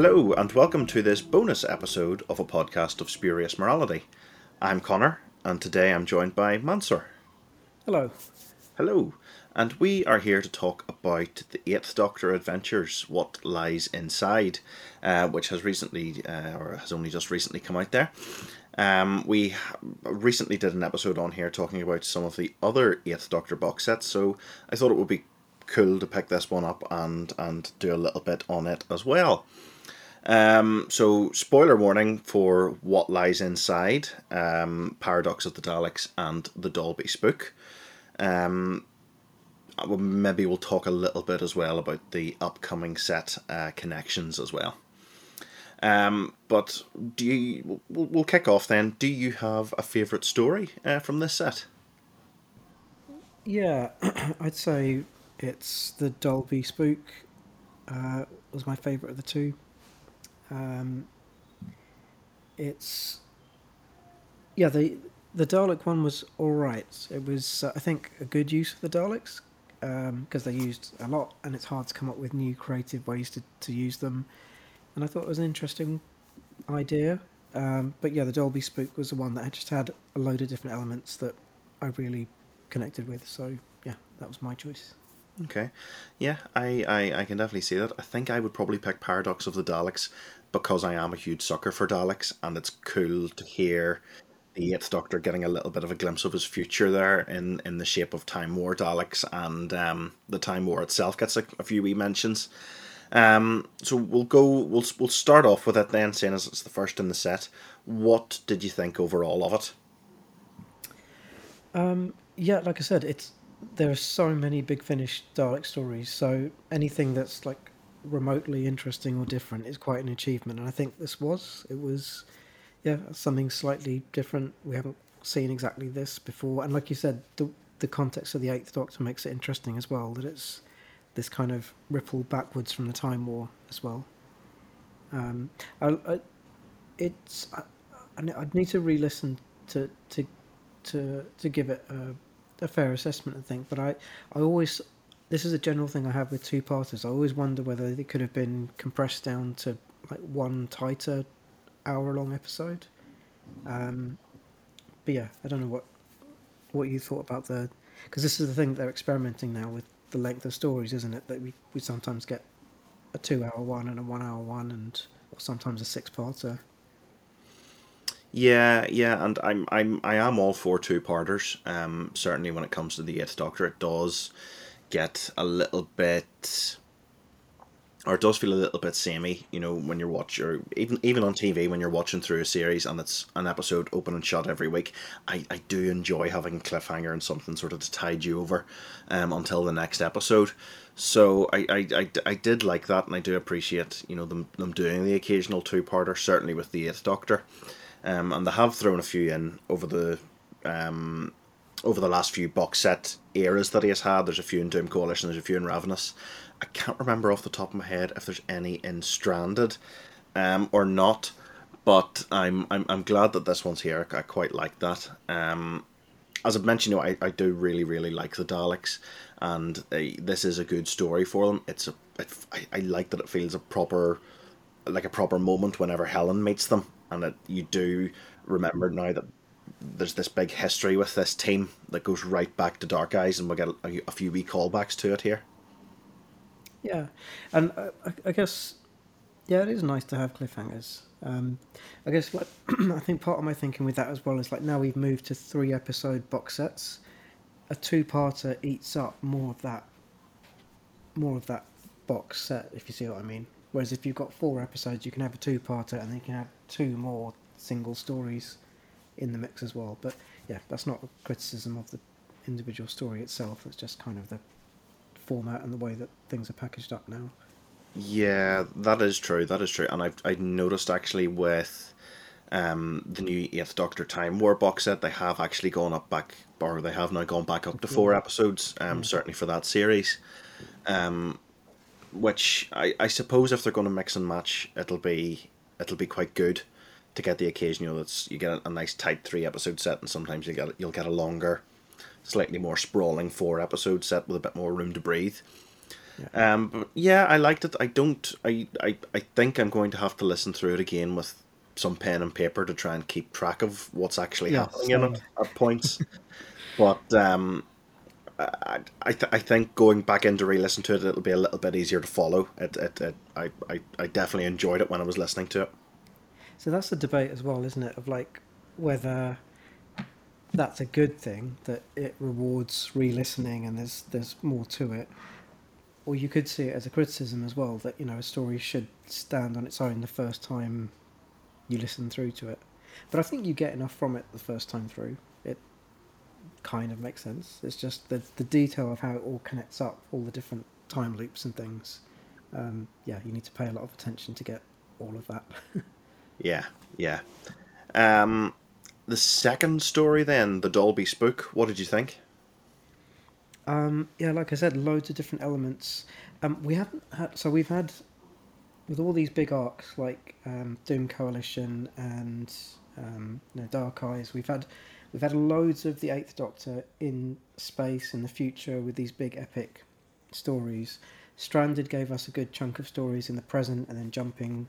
Hello, and welcome to this bonus episode of a podcast of Spurious Morality. I'm Connor, and today I'm joined by Mansoor. Hello. Hello, and we are here to talk about the Eighth Doctor Adventures: What Lies Inside, uh, which has recently, uh, or has only just recently come out there. Um, we recently did an episode on here talking about some of the other Eighth Doctor box sets, so I thought it would be cool to pick this one up and and do a little bit on it as well. Um, so, spoiler warning for what lies inside um, Paradox of the Daleks and the Dalby Spook. Um, maybe we'll talk a little bit as well about the upcoming set uh, connections as well. Um, but do you? We'll, we'll kick off then. Do you have a favourite story uh, from this set? Yeah, I'd say it's the Dalby Spook. Uh, was my favourite of the two. Um, it's yeah the the Dalek one was all right. It was uh, I think a good use of the Daleks because um, they used a lot, and it's hard to come up with new creative ways to, to use them. And I thought it was an interesting idea. Um, but yeah, the Dalby Spook was the one that just had a load of different elements that I really connected with. So yeah, that was my choice. Okay, yeah, I, I, I can definitely see that. I think I would probably pick Paradox of the Daleks because I am a huge sucker for Daleks, and it's cool to hear the Eighth Doctor getting a little bit of a glimpse of his future there in, in the shape of Time War Daleks, and um, the Time War itself gets a, a few wee mentions. Um, so we'll go. We'll we'll start off with it then, saying as it's the first in the set. What did you think overall of it? Um, yeah, like I said, it's there are so many big finish Dalek stories. So anything that's like remotely interesting or different is quite an achievement. And I think this was. It was, yeah, something slightly different. We haven't seen exactly this before. And like you said, the the context of the Eighth Doctor makes it interesting as well. That it's this kind of ripple backwards from the Time War as well. Um, I, I, it's I, I'd need to re-listen to to to to give it a, a fair assessment. I think, but I I always this is a general thing I have with two parters. I always wonder whether they could have been compressed down to like one tighter hour long episode. Um, but yeah, I don't know what what you thought about the because this is the thing they're experimenting now with the length of stories, isn't it? That we, we sometimes get a two hour one and a one hour one, and or sometimes a six parter. Yeah, yeah, and I'm I'm I am all for two parters. Um, certainly when it comes to the Eighth Doctor, it does get a little bit or it does feel a little bit samey, you know, when you're watching, even even on TV when you're watching through a series and it's an episode open and shut every week. I, I do enjoy having a cliffhanger and something sort of to tide you over, um, until the next episode. So I, I, I, I did like that, and I do appreciate you know them them doing the occasional two parter, certainly with the Eighth Doctor, um, and they have thrown a few in over the um over the last few box set eras that he has had. There's a few in Doom Coalition, there's a few in Ravenous. I can't remember off the top of my head if there's any in Stranded um, or not, but I'm, I'm I'm glad that this one's here. I quite like that. Um, as I've mentioned, you know, I, I do really really like the Daleks, and uh, this is a good story for them. It's a it, I, I like that it feels a proper like a proper moment whenever Helen meets them, and that you do remember now that there's this big history with this team that goes right back to Dark Eyes, and we'll get a, a few wee callbacks to it here. Yeah, and I, I guess yeah, it is nice to have cliffhangers. Um, I guess what I think part of my thinking with that as well is like now we've moved to three episode box sets. A two parter eats up more of that, more of that box set, if you see what I mean. Whereas if you've got four episodes, you can have a two parter and then you can have two more single stories in the mix as well. But yeah, that's not a criticism of the individual story itself. It's just kind of the format and the way that things are packaged up now. Yeah, that is true. That is true. And I've I noticed actually with um, the new Eighth Doctor Time War box set, they have actually gone up back, or they have now gone back up to four episodes. Um, certainly for that series. Um, which I, I suppose if they're going to mix and match, it'll be it'll be quite good to get the occasion. You know, that's you get a, a nice tight three episode set, and sometimes you get you'll get a longer slightly more sprawling four episode set with a bit more room to breathe. Yeah. Um, but yeah, I liked it. I don't. I, I I think I'm going to have to listen through it again with some pen and paper to try and keep track of what's actually Yeah, happening in it at points. but um, I I, th- I think going back in to re-listen to it, it'll be a little bit easier to follow. It, it, it I, I I definitely enjoyed it when I was listening to it. So that's the debate as well, isn't it? Of like whether that's a good thing that it rewards re-listening and there's there's more to it, or you could see it as a criticism as well that you know a story should stand on its own the first time you listen through to it. But I think you get enough from it the first time through. Kind of makes sense. It's just the the detail of how it all connects up, all the different time loops and things. Um, yeah, you need to pay a lot of attention to get all of that. Yeah, yeah. Um, the second story then, the Dalby Spook. What did you think? Um, yeah, like I said, loads of different elements. Um, we haven't had so we've had with all these big arcs like um, Doom Coalition and um, you know, Dark Eyes. We've had we've had loads of the Eighth Doctor in space in the future with these big epic stories. Stranded gave us a good chunk of stories in the present and then jumping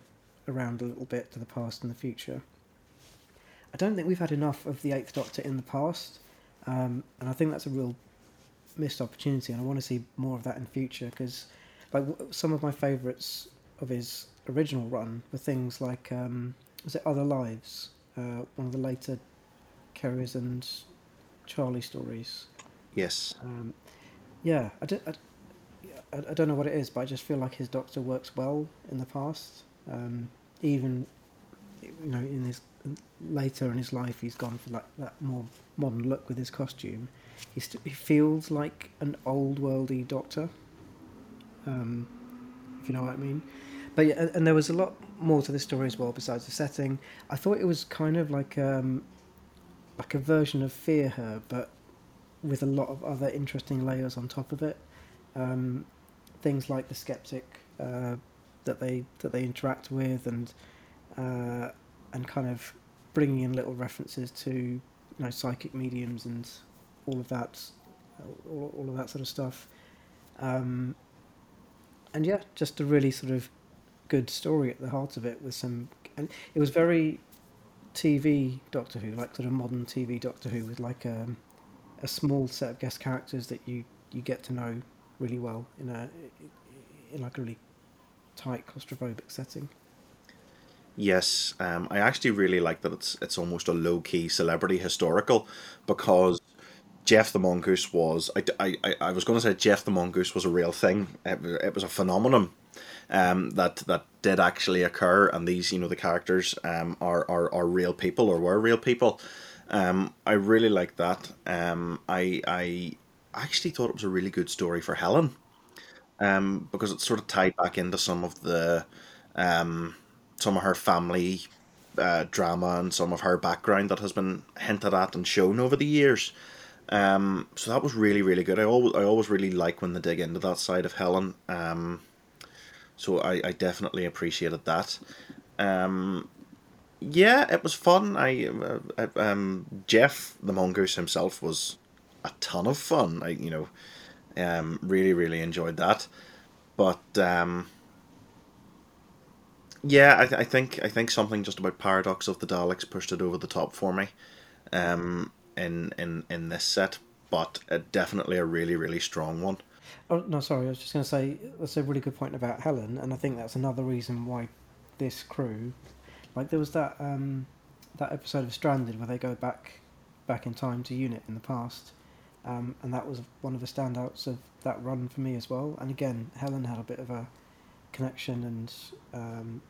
around a little bit to the past and the future. I don't think we've had enough of the Eighth Doctor in the past, um, and I think that's a real missed opportunity, and I want to see more of that in future because, like, some of my favourites of his original run were things like, um, was it Other Lives, uh, one of the later C'rizz and Charley stories. Yes. Um, yeah, I, don't, I, I, don't know what it is, but I just feel like his Doctor works well in the past. Um, even, you know, in his later in his life, he's gone for like that more modern look with his costume. He, st- he feels like an old worldy Doctor. Um, if you know what I mean. But yeah, and- and there was a lot more to this story as well besides the setting. I thought it was kind of like um, like a version of Fear Her, but with a lot of other interesting layers on top of it. Um, things like the skeptic uh, that they that they interact with, and uh, and kind of bringing in little references to you know psychic mediums and all of that, all, all of that sort of stuff. Um, and yeah, just a really sort of good story at the heart of it with some, and it was very TV Doctor Who, like sort of modern TV Doctor Who, with like a, a small set of guest characters that you, you get to know really well in a in like a really tight claustrophobic setting. Yes, um, I actually really like that it's it's almost a low key celebrity historical because Gef the Mongoose was I, I, I- I was going to say Gef the Mongoose was a real thing. It, it was a phenomenon um, that that did actually occur, and these you know the characters um, are, are are real people or were real people. Um, I really like that. Um, I I actually thought it was a really good story for Helen um, because it sort of tied back into some of the um, some of her family uh, drama and some of her background that has been hinted at and shown over the years. Um, so that was really really good. I always I always really like when they dig into that side of Helen. Um, so I, I definitely appreciated that. Um, yeah, it was fun. I uh, uh, um, Gef the mongoose himself was a ton of fun. I you know um, really really enjoyed that. But um, yeah, I, I think I think something just about Paradox of the Daleks pushed it over the top for me, um, in in in this set. But uh, definitely a really really strong one. Oh no, sorry. I was just going to say that's a really good point about Helen, and I think that's another reason why this crew, like there was that um, that episode of Stranded where they go back back in time to Unit in the past, um, and that was one of the standouts of that run for me as well. And again, Helen had a bit of a connection and um,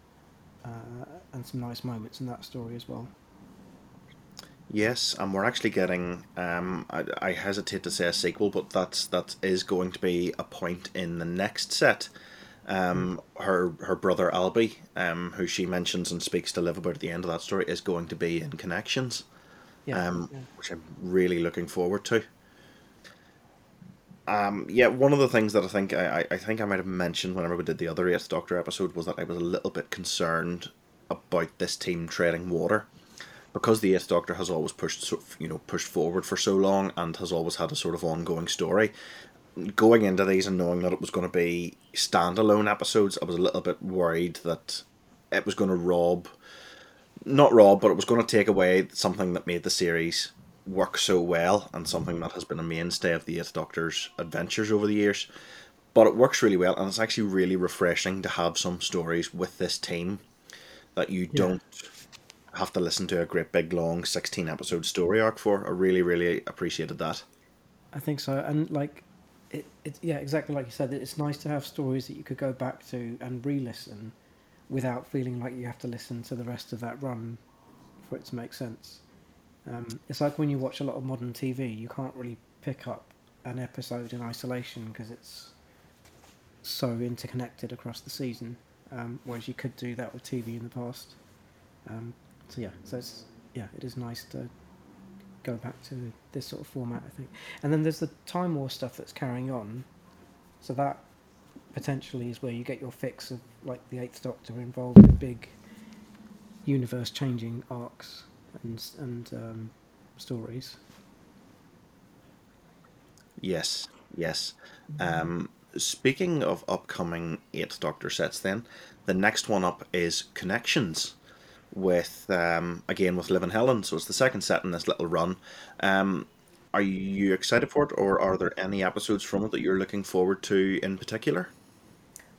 uh, and some nice moments in that story as well. Yes, and we're actually getting. Um, I, I hesitate to say a sequel, but that's that is going to be a point in the next set. Um, her her brother Albie, um, who she mentions and speaks to Liv about at the end of that story, is going to be in Connections, Yeah, um, yeah. which I'm really looking forward to. Um, yeah, one of the things that I think I, I think I might have mentioned whenever we did the other Eighth Doctor episode was that I was a little bit concerned about this team treading water because the Eighth Doctor has always pushed you know pushed forward for so long and has always had a sort of ongoing story. going into these and knowing that it was going to be standalone episodes, I was a little bit worried that it was going to rob, not rob, but it was going to take away something that made the series work so well and something that has been a mainstay of the Eighth Doctor's adventures over the years. But it works really well, and it's actually really refreshing to have some stories with this team that you don't have to listen to a great big long 16 episode story arc for. I really, really appreciated that. I think so, and like, it, it yeah, exactly like you said. It's nice to have stories that you could go back to and re-listen, without feeling like you have to listen to the rest of that run, for it to make sense. Um, it's like when you watch a lot of modern TV, you can't really pick up an episode in isolation because it's so interconnected across the season. Um, whereas you could do that with TV in the past. Um, so yeah, so it's yeah, it is nice to go back to this sort of format, I think. And then there's the Time War stuff that's carrying on. So that potentially is where you get your fix of like the Eighth Doctor involved in big universe-changing arcs and and um, stories. Yes, yes. Um, speaking of upcoming Eighth Doctor sets, then the next one up is Connections with um, again with Liv and Helen. So it's the second set in this little run. Um, are you excited for it, or are there any episodes from it that you're looking forward to in particular?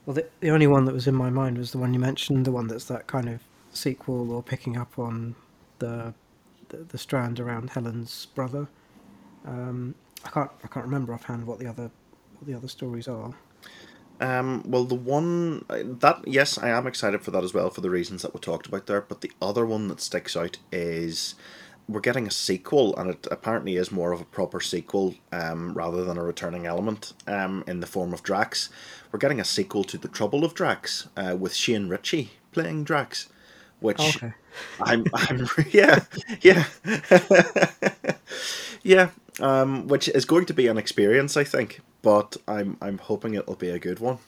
Well, the, the only one that was in my mind was the one you mentioned, the one that's that kind of sequel or picking up on the the, the strand around Helen's brother. Um, I can't I can't remember offhand what the other what the other stories are. Um, well, the one that yes, I am excited for that as well for the reasons that we talked about there. But the other one that sticks out is we're getting a sequel, and it apparently is more of a proper sequel um, rather than a returning element um, in the form of Drax. We're getting a sequel to The Trouble of Drax uh, with Shane Richie playing Drax, which okay. I'm, I'm, yeah, yeah, yeah, um, which is going to be an experience, I think. But I'm, I'm hoping it'll be a good one.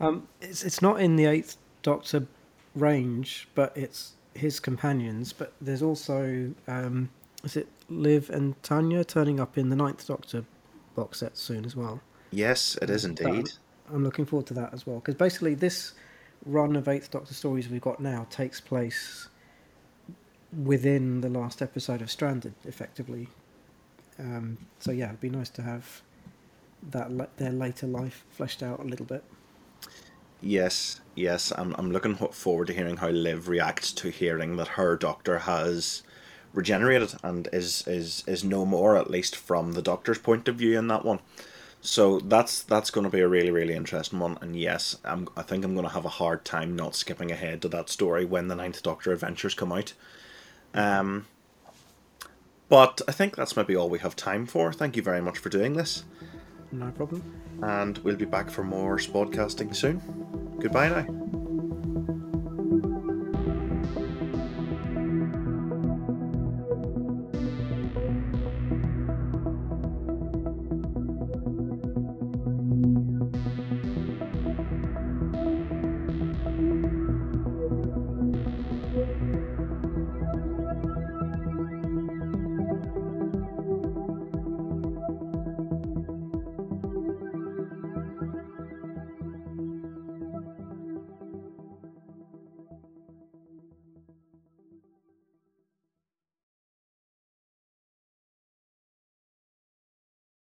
Um, it's it's not in the Eighth Doctor range, but it's his companions. But there's also um, is it Liv and Tania turning up in the Ninth Doctor box set soon as well. Yes, it is indeed. I'm looking forward to that as well because basically this run of Eighth Doctor stories we've got now takes place within the last episode of Stranded, effectively. Um, so yeah, it'd be nice to have that their later life fleshed out a little bit. Yes, yes, I'm I'm looking forward to hearing how Liv reacts to hearing that her doctor has regenerated and is is is no more, at least from the doctor's point of view in that one. So that's that's going to be a really really interesting one, and yes, I'm I think I'm going to have a hard time not skipping ahead to that story when the Ninth Doctor adventures come out. Um, but I think that's maybe all we have time for. Thank you very much for doing this. No problem. And we'll be back for more spodcasting soon. Goodbye now.